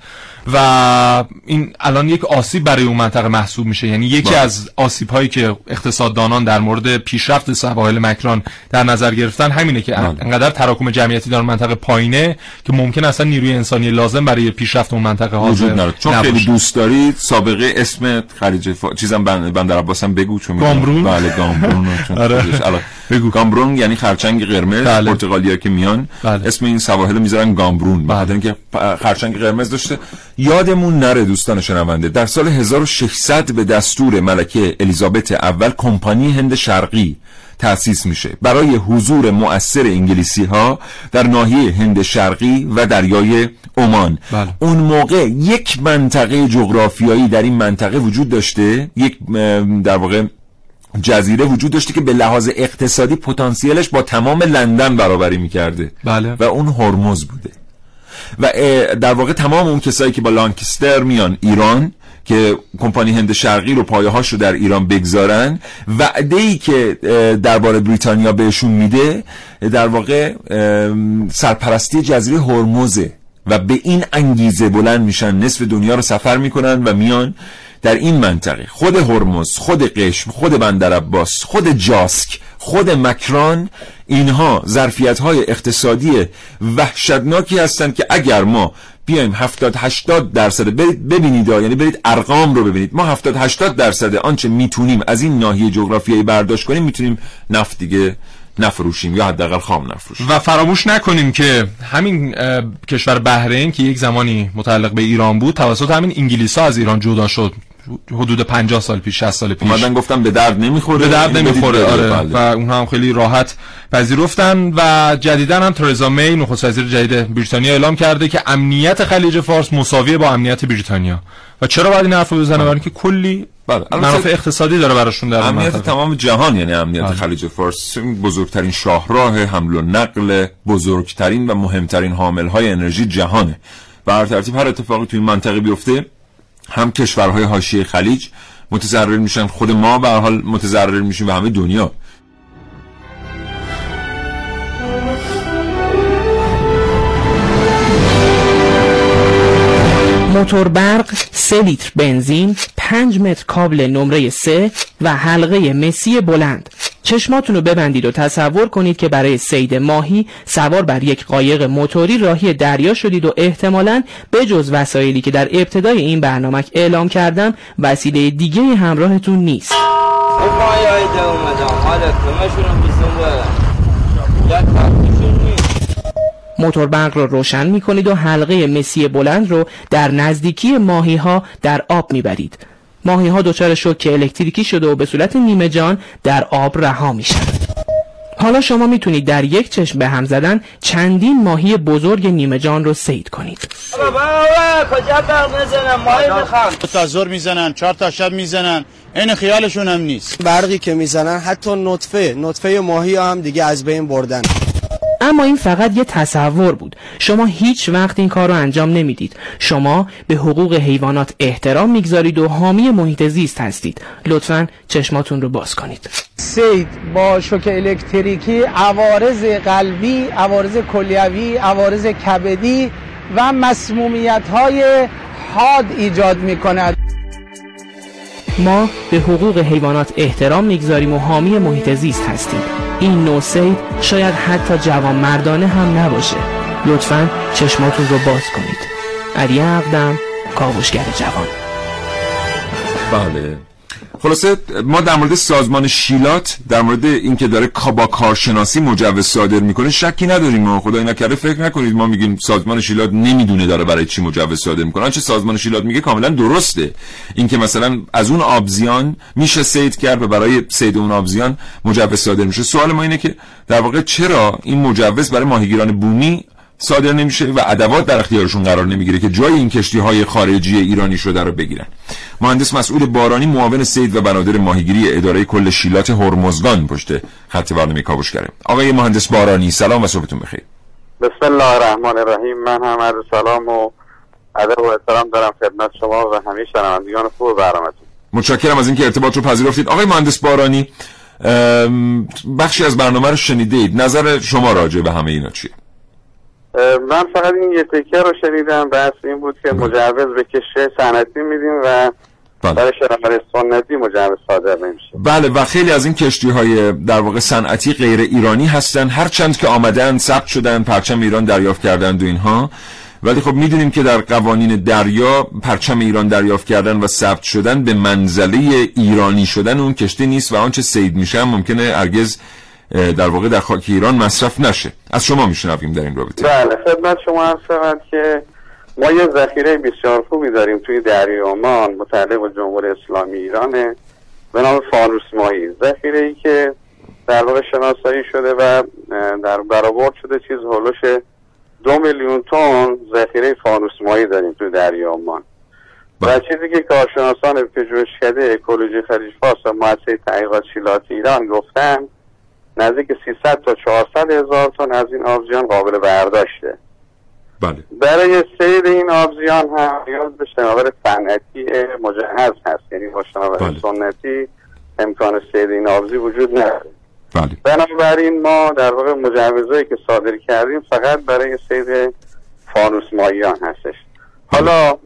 S4: و این الان یک آسیب برای اون منطقه محسوب میشه یعنی یکی با. از آسیب هایی که اقتصاددانان در مورد پیشرفت سواحل مکران در نظر گرفتن همینه که بله. انقدر تراکم جمعیتی در منطقه پایینه که ممکن اصلا نیروی انسانی لازم برای پیشرفت اون منطقه حاضر نداره
S1: چون خیلی دوست دارید سابقه اسم خلیج فا... چیزم بند... بندر عباس هم بگو چون
S4: گامبرون
S1: بله گامبرون آره. بگو. گامبرون یعنی خرچنگ قرمز بله. پرتغالیا که میان. بله. اسم این سواحل می‌ذارن گامبرون. بعد اینکه خرچنگ قرمز داشته. یادمون نره دوستان شنونده در سال 1600 به دستور ملکه الیزابت اول کمپانی هند شرقی تأسیس میشه. برای حضور مؤثر انگلیسی ها در ناحیه هند شرقی و دریای عمان.
S4: بله.
S1: اون موقع یک منطقه جغرافیایی در این منطقه وجود داشته. یک در واقع جزیره وجود داشته که به لحاظ اقتصادی پتانسیلش با تمام لندن برابری می‌کرده.
S4: بله.
S1: و اون هرمز بوده. و در واقع تمام اون کسایی که با لانکستر میان ایران که کمپانی هند شرقی رو پایه هاش رو در ایران بگذارن وعده ای که درباره بریتانیا بهشون میده در واقع سرپرستی جزیره هرمزه. و به این انگیزه بلند میشن. نصف دنیا رو سفر می‌کنن و میان در این منطقه. خود هرمز خود قشم خود بندر عباس خود جاسک خود مکران اینها ظرفیت های اقتصادی وحشتناکی هستند که اگر ما بیایم 70 80 درصد برید ببینید یعنی برید ارقام رو ببینید. ما 70 80 درصد آنچه می‌تونیم از این ناحیه جغرافیایی برداشت کنیم می‌تونیم نفت دیگه نفروشیم یا حداقل خام نفروشیم.
S4: و فراموش نکنیم که همین کشور بحرین که یک زمانی متعلق به ایران بود توسط همین انگلیسا از ایران جدا شد. حدود 50 سال پیش 60 سال پیش.
S1: اومدن گفتم به درد نمی‌خوره
S4: به درد نمی‌خوره آره. بله. و اونها هم خیلی راحت پذیرفتن و جدیدا هم ترزا می نخست وزیر جدید بریتانیا اعلام کرده که امنیت خلیج فارس مساویه با امنیت بریتانیا. و چرا باید این حرفو بزنه؟ برای که کلی
S1: بله.
S4: منافع اقتصادی داره براشون در
S1: امنیت تمام جهان یعنی امنیت بله. خلیج فارس بزرگترین شاهراه حمل و نقل بزرگترین و مهمترین حامل های انرژی جهانه. و هر ترتیب هر اتفاقی توی این منطقه بیفته هم کشورهای حاشیه خلیج متضرر میشن. خود ما به حال متضرر میشیم و همه دنیا.
S3: موتور برق 3 لیتر بنزین 5 متر کابل نمره 3 و حلقه مسی بلند. چشماتون رو ببندید و تصور کنید که برای سید ماهی سوار بر یک قایق موتوری راهی دریا شدید و احتمالاً به جز وسایلی که در ابتدای این برنامه اعلام کردم وسیله دیگه همراهتون نیست موتور برق رو روشن می کنید و حلقه مسی بلند رو در نزدیکی ماهی ها در آب می برید. ماهی ها دچار شوک الکتریکی شده و به صورت نیمه جان در آب رها میشن حالا شما می‌تونید در یک چشم به هم زدن چندین ماهی بزرگ نیمه جان رو سید کنید.
S13: کجا برق می‌زنن ماهی می‌خوام.
S14: تا می‌زنن چهار تا شب می‌زنن این خیالشون هم نیست.
S15: برقی که می‌زنن حتی نطفه نطفه ماهی هم دیگه از بین بردن.
S3: اما این فقط یه تصور بود. شما هیچ وقت این کار رو انجام نمی‌دید. شما به حقوق حیوانات احترام می‌گذارید و حامی محیط زیست هستید. لطفا چشماتون رو باز کنید.
S16: سید با شوک الکتریکی عوارض قلبی عوارض کلیوی عوارض کبدی و مسمومیت های حاد ایجاد می کند
S3: ما به حقوق حیوانات احترام می‌گذاریم و حامی محیط زیست هستیم. این نوع سید شاید حتی جوان مردانه هم نباشه. لطفا چشماتون رو باز کنید. علی اقدم کاوشگر جوان.
S1: بله. خلاصه ما در مورد سازمان شیلات در مورد اینکه داره با کارشناسی مجوز صادر می‌کنه شکی نداریم و خدای نکرده فکر نکنید ما میگیم سازمان شیلات نمی‌دونه داره برای چی مجوز صادر می‌کنه. آنچه سازمان شیلات میگه کاملا درسته. اینکه مثلا از اون آبزیان میشه سید کرد و برای سید اون آبزیان مجوز صادر میشه. سوال ما اینه که در واقع چرا این مجوز برای ماهیگیران بومی صادر نمیشه و ادوات در اختیارشون قرار نمی‌گیره که جای این کشتی های خارجی ایرانی شده رو بگیرن. مهندس مسئول بارانی معاون سید و بنادر ماهیگیری اداره کل شیلات هرمزگان پشت خط برنامه کاوشگره آقای مهندس بارانی سلام و صبحتون بخیر.
S17: بسم الله الرحمن الرحیم. من هم عرض سلام و ادب و احترام دارم خدمت شما و همه شنوندگان خوب برنامه‌تون.
S1: متشکرم از اینکه ارتباط رو پذیرفتید. آقای مهندس بارانی بخشی از برنامه رو شنیدید. نظر شما راجع به همه اینا چیه؟
S17: من فقط این یه تکه رو شنیدم بحث این بود که مجوز به کشه صنعتی میدیم و بله. برای شرکت سنتی مجوز صادر نمیشه.
S1: بله و خیلی از این کشتی های در واقع صنعتی غیر ایرانی هستن. هر چند که آمدن ثبت شدن پرچم ایران دریافت کردن و اینها. ولی خب می‌دونیم که در قوانین دریا پرچم ایران دریافت کردن و ثبت شدن به منزله ایرانی شدن اون کشتی نیست و آنچه سید میشه ممکنه ارگز در واقع در خاک ایران مصرف نشه. از شما میشنویم در این رابطه.
S17: بله خدمت شما هم شود که ما یه ذخیره بسیار خوبی داریم توی دریای عمان متعلق به جمهوری اسلامی ایرانه به نام فانوس ماهی. ذخیره ای که در واقع شناسایی شده و در برآورد شده چیز هولوش دو میلیون تن ذخیره فانوس مایی داریم تو دریا عمان. و چیزی که کارشناسان پژوهشکده اکولوژی خلیج فارس و مؤسسه تحقیقات شیلات ایران گفتن نزدیک 300 تا 400 هزار تن از این آبزیان قابل برداشته
S1: بله.
S17: برای سیر این آبزیان هم نیاز به شناور صنعتی مجهز هست یعنی با شناور
S1: بله.
S17: سنتی امکان سیر این آبزی وجود نداره
S1: بله.
S17: بنابراین ما در واقع مجوزهایی که صادر کردیم فقط برای سیر فانوس ماییان هستش حالا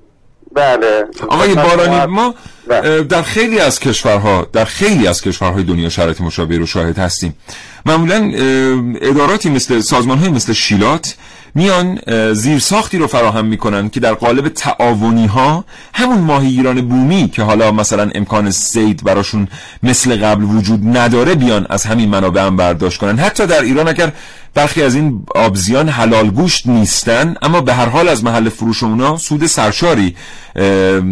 S17: بله.
S1: آقای بارانی
S17: ما-
S1: اه، در خیلی از کشورها در خیلی از کشورهای دنیا شرایط مشابه رو شاهد هستیم. معمولا اداراتی مثل سازمان های مثل شیلات میان زیرساختی رو فراهم می‌کنن که در قالب تعاونی ها همون ماهیگیران بومی که حالا مثلا امکان سید براشون مثل قبل وجود نداره بیان از همین منابع هم برداشت کنن. حتی در ایران اگر برخی از این آبزیان حلال گوشت نیستن اما به هر حال از محل فروش اونا سود سرشاری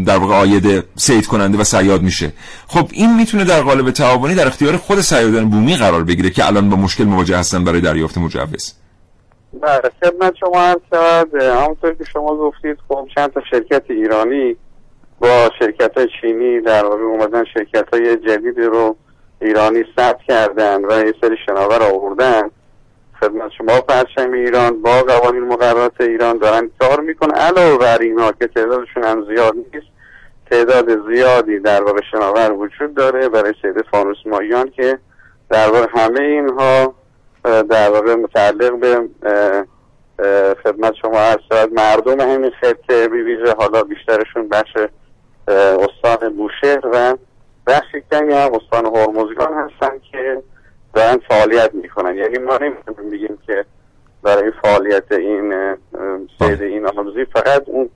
S1: در واقع آید سید کننده و صیاد میشه. خب این می‌تونه در قالب تعاونی در اختیار خود صیادان بومی قرار بگیره که الان با مشکل مواجه هستن برای دریافت مجوز.
S17: بله خدمت شما عرض شود. همونطور که شما گفتید خب چند تا شرکت ایرانی با شرکت های چینی در واقع اومدن شرکت های جدیدی رو ایرانی ثبت کردن و یه سری شناور آوردن. خدمت شما پرچم ایران با قوانین مقررات ایران دارن کار می‌کنن. علاوه بر اینا که تعدادشون هم زیاد نیست تعداد زیادی در واقع شناور وجود داره برای سید فانوس مایان که در واقع همه اینها در واقع متعلق به خدمت شما عرض مردم همین خطه بی ویژه حالا بیشترشون بخش استان بوشهر و بخش کمی هم استان هرمزگان هستن که دارن فعالیت می‌کنن. یعنی ما نمی‌تونیم بگیم که برای فعالیت این سید این آموزی فقط اون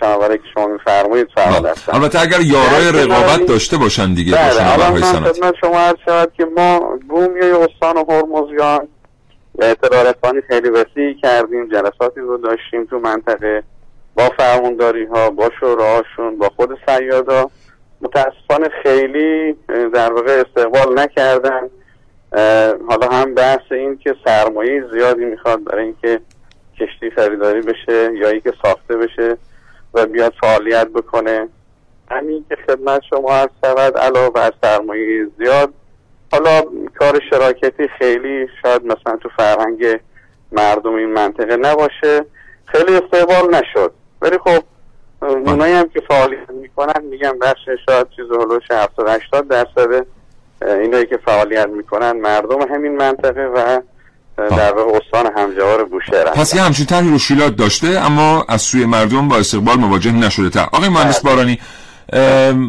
S17: شناوره که شما میفرمایید فعال هستن
S1: البته اگر یارای
S17: بله،
S1: رقابت
S17: بله.
S1: داشته باشن دیگه
S17: بله من خدمت شما عرض شود که ما بومیای استان هرمزگان اطلاع رسانی خیلی وسیعی کردیم جلساتی رو داشتیم تو منطقه با فرمانداری ها با شوراهاشون با خود سیادا. متاسفانه خیلی در واقع استقبال نکردن. حالا هم بحث این که سرمایه زیادی می‌خواد برای اینکه کشتی خریداری بشه یا اینکه ساخته بشه. و بیاد فعالیت بکنه. همین که خدمت شما هست شود علاوه بر سرمایه زیاد حالا کار شراکتی خیلی شاید مثلا تو فرهنگ مردم این منطقه نباشه. خیلی استقبال نشد. ولی خب اونایی هم که فعالیت می‌کنن میگم بخش شاید چیز هلوش 70 80 درصد اینایی که فعالیت می‌کنن مردم همین منطقه و در واقع استان همجوار بوشهر.
S1: پس یه همچین طرحی رو شیلات داشته اما از سوی مردم با استقبال مواجه نشده تا آقای مهندس بارانی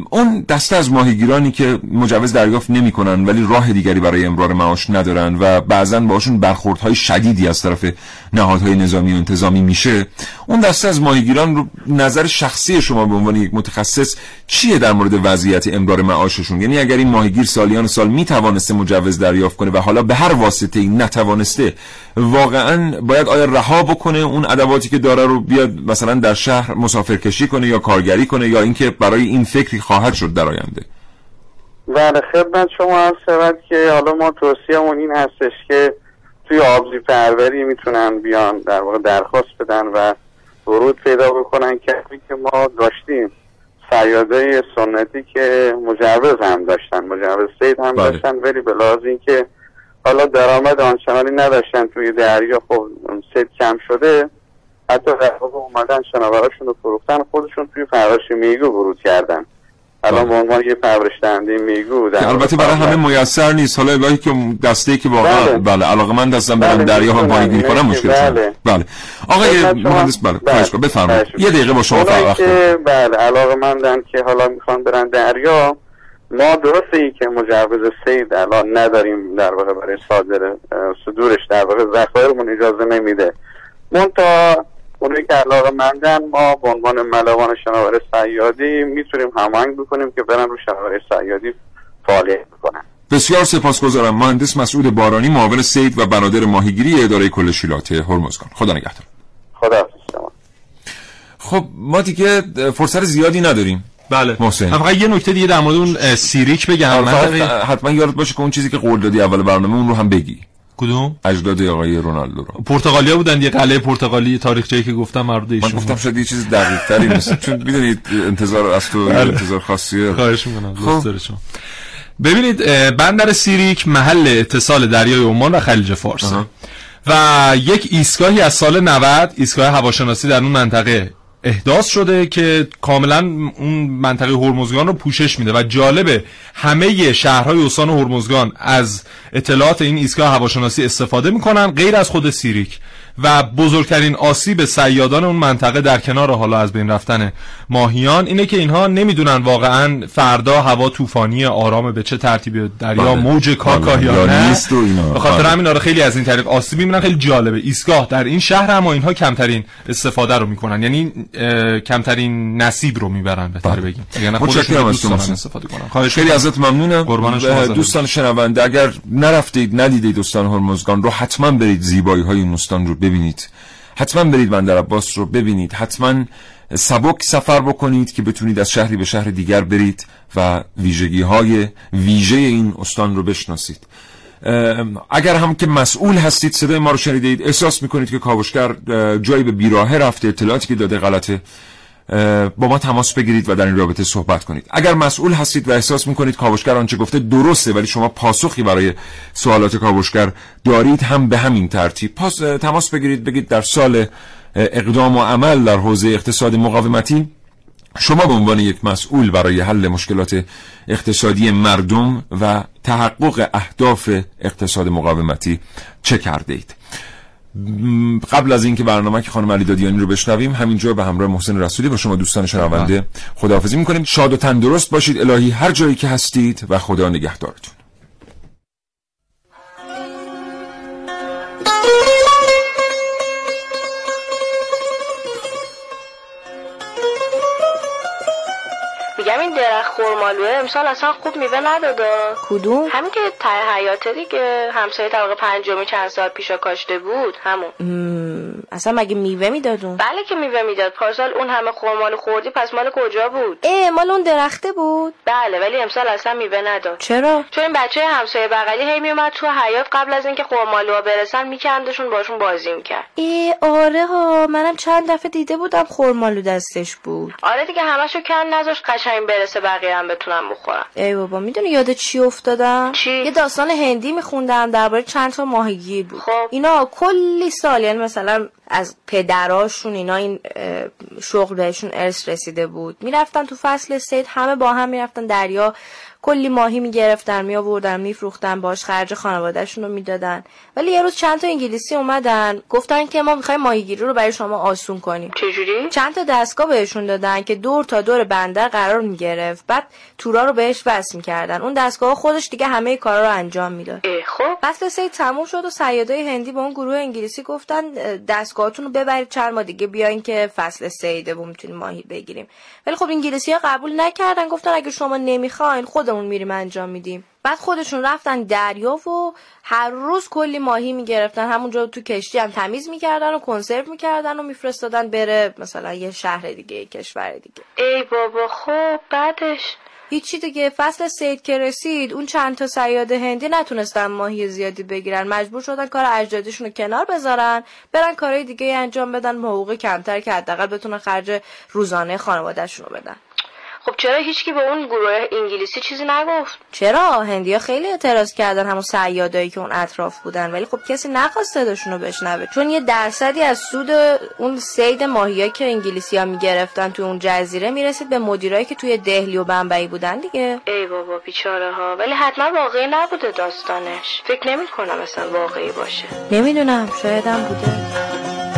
S1: اون دسته از ماهیگیرانی که مجوز دریافت نمی‌کنن ولی راه دیگری برای امرار معاش ندارن و بعضا باشون برخوردهای شدیدی از طرف نهادهای نظامی و انتظامی میشه. اون دسته از ماهیگیران رو نظر شخصی شما به عنوان یک متخصص چیه در مورد وضعیت امرار معاششون؟ یعنی اگر این ماهیگیر سالیان سال می‌توانسته مجوز دریافت کنه و حالا به هر واسطه ای نتوانسته واقعا باید آیا رها بکنه اون ادواتی که داره رو بیاد مثلا در شهر مسافرکشی کنه یا کارگری کنه یا اینکه برای این فکری خواهد شد در آینده؟
S17: بله خدمت شما عرض شود که حالا ما توصیهمون این هستش که توی آبزی پروری می‌تونن بیان در واقع درخواست بدن و ورود پیدا بکنن کمی که ما داشتیم فریادای سنتی که مجوز هم داشتن مجوز سید هم
S1: بله.
S17: داشتن ولی به لحاظ اینکه حالا درآمد آنچنانی نداشتن توی دریا خب سید کم شده حتی در واقع اومدن شناوراشون رو فروختن خودشون توی پرورش میگو ورود کردن الان به عنوان یه پرورش دهنده میگو
S1: که البته برای همه میسر نیست. حالا الهی که دسته که واقعا
S17: بله.
S1: بله, علاقه من دستم برم
S17: بله،
S1: دریا ها
S17: می‌تونن.
S1: ماهیگیری کنم مشکل
S17: بله.
S1: بله. آقای مهندس بله
S17: بله.
S1: بفرمایید.
S17: خواهش
S1: یه دقیقه با شما
S17: که بله علاقه مندن که حالا می‌خوان برن دریا ما درسته ای که مجوز سید الان نداریم در واقع برای صادر صدورش در واقع ذخایرمون اجازه نمیده. منتها اونایی که علاقه مندن ما به عنوان ملوان شناور سیادی می‌تونیم هماهنگ بکنیم که برن رو شناور سیادی فعالیت بکنن.
S1: بسیار سپاسگزارم. مهندس مسعود بارانی معاون سید و بنادر ماهیگیری اداره کل شیلات هرمزگان خدا نگهدار.
S17: خدا شما.
S1: خب ما دیگه فرصت زیادی نداریم.
S4: بله.
S1: محسن.
S4: فقط یه نکته دیگه در مورد اون سیریک بگم.
S1: آره، حتما یادت باشه که اون چیزی که قول دادی اول برنامه اون رو هم بگی.
S4: کدوم؟
S1: اجداد آقای رونالدو رو.
S4: پرتغالیا بودن یه قلعه پرتغالی تاریخچه‌ای که گفتم مربوط ایشون
S1: من گفتم شاید یه چیز دقیق تری مثل چون می‌دونید انتظار از تو
S4: بله.
S1: انتظار خاصیه.
S4: خواهش می‌کنم
S1: خب.
S4: دوست داره شما ببینید بندر سیریک محل اتصال دریای عمان و خلیج فارس. و یک ایستگاهی از سال 90 ایستگاه هواشناسی در اون منطقه احداث شده که کاملا اون منطقه هرمزگان رو پوشش میده و جالبه همه شهرهای استان هرمزگان از اطلاعات این ایستگاه هواشناسی استفاده می‌کنن غیر از خود سیریک. و بزرگترین آسیب سیادان اون منطقه در کنار حالا از بین رفتن ماهیان اینه که اینها نمی‌دونن واقعا فردا هوا طوفانی آرام به چه ترتیبی دریا
S1: بله.
S4: موج کاکا
S1: بله.
S4: یا نه
S1: نیست و اینا.
S4: به خاطر
S1: بله.
S4: همین آره خیلی از این طریق آسیب می‌بینن خیلی جالبه ایستگاه در این شهر اما اینها کمترین استفاده رو می‌کنن یعنی کمترین نصیب رو می‌برن بهتر بگیم یعنی خودشون. استفاده کنن خواهش
S1: خیلی
S4: می‌کنم.
S1: ازت ممنونم
S4: قربان شما
S1: دوستان شنونده اگر نرفتید ندیدید استان هرمزگان رو حتما برید زیبایی های این استان رو ببینید حتما برید بندر عباس رو ببینید. حتما سبک سفر بکنید که بتونید از شهری به شهر دیگر برید و ویژگی های ویژه این استان رو بشناسید. اگر هم که مسئول هستید صدای ما رو شنیدید احساس می‌کنید که کاوشگر جایی به بیراهه رفته اطلاعاتی که داده غلطه با ما تماس بگیرید و در این رابطه صحبت کنید. اگر مسئول هستید و احساس می‌کنید کاوشگر آنچه گفته درسته ولی شما پاسخی برای سوالات کاوشگر دارید هم به همین ترتیب. پاس تماس بگیرید بگید در سال اقدام و عمل در حوزه اقتصاد مقاومتی شما به عنوان یک مسئول برای حل مشکلات اقتصادی مردم و تحقق اهداف اقتصاد مقاومتی چه کرده اید قبل از اینکه برنامه که خانم علی دادیانی رو بشنویم همینجا به همراه محسن رسولی با شما دوستان شنونده خداحافظی می‌کنیم. شاد و تندرست باشید الهی هر جایی که هستید و خدا نگهدارتون.
S6: درخت خورمالوه امسال اصلا خوب میوه نداده.
S18: کدوم؟
S6: همین که ته حیاته دیگه. همسایه طبقه پنجمی چند سال پیشا کاشته بود. همون.
S18: مم، اصلا مگه میوه میدادون؟
S6: بله که میوه می‌داد. پارسال اون همه خورمالو خوردی پس مال کجا بود؟
S18: اه مال اون درخته بود.
S6: بله ولی امسال اصلا میوه نداد.
S18: چرا؟
S6: چون این بچه همسایه بغلی هی میومد تو حیات قبل از اینکه خورمالوها برسن میکندشون باشون بازی می‌کرد.
S18: ای آره ها. منم چند دفعه دیده بودم خورمالو دستش بود.
S6: آره دیگه همشو کن نذاش قشنگ برسه بقیه هم بتونن بخورن
S18: ای بابا می‌دونی یاد چی افتادم؟
S6: چی؟
S18: یه داستان هندی میخوندم درباره چند تا ماهیگیر بود.
S6: خب.
S18: اینا کلی سال یعنی مثلا از پدراشون اینا این شغل بهشون ارث رسیده بود. می‌رفتن تو فصل صید همه با هم می‌رفتن دریا. کلی ماهی می‌گرفتن میآوردن میفروختن باش خرج خانوادهشون رو می‌دادن. ولی یه روز چند تا انگلیسی اومدن گفتن که ما می‌خوایم ماهیگیری رو برای شما آسون کنیم.
S6: چجوری؟
S18: چند تا دستگاه بهشون دادن که دور تا دور بندر قرار می‌گرفت. بعد تورا رو بهش وصل می‌کردن. اون دستگاه خودش دیگه همه کارا رو انجام می‌داد.
S6: خب.
S18: فصل صید تموم شد و صیادای هندی به اون گروه انگلیسی گفتن اه، دستگاهاتون رو ببرید چند ماه دیگه بیاین که فصل و می‌تونیم ماهی بگیریم. ولی خب انگلیسی ها قبول نکردن گفتن اگه شما نمی‌خواین خودمون میریم انجام میدیم. بعد خودشون رفتن دریا و هر روز کلی ماهی می‌گرفتن. همونجا تو کشتی هم تمیز می‌کردن و کنسرو می‌کردن و میفرستادن بره مثلا یه شهر دیگه یه کشور دیگه.
S6: ای بابا خب بعدش؟
S18: هیچی دیگه. فصل صید که رسید اون چند تا صیاد هندی نتونستن ماهی زیادی بگیرن. مجبور شدن کار اجدادیشون رو کنار بذارن برن کارهای دیگه انجام بدن حقوق کمتر که حداقل بتونن خرج روزانه خانوادهشون رو بدن.
S6: خب چرا هیچکی به اون گروه انگلیسی چیزی نگفت؟
S18: چرا؟ هندیا خیلی اعتراض کردن همون صیادایی که اون اطراف بودن ولی خب کسی نخواست صداشون رو بشنوه. چون یه درصدی از سود اون سید ماهیا که انگلیسی ها می‌گرفتن تو اون جزیره می‌رسید به مدیرایی که توی دهلی و بمبئی بودن دیگه.
S6: ای بابا بیچاره ها ولی حتما واقعی نبوده داستانش. فکر نمی کنم اصلا واقعی باشه.
S18: نمی‌دونم شایدم بوده.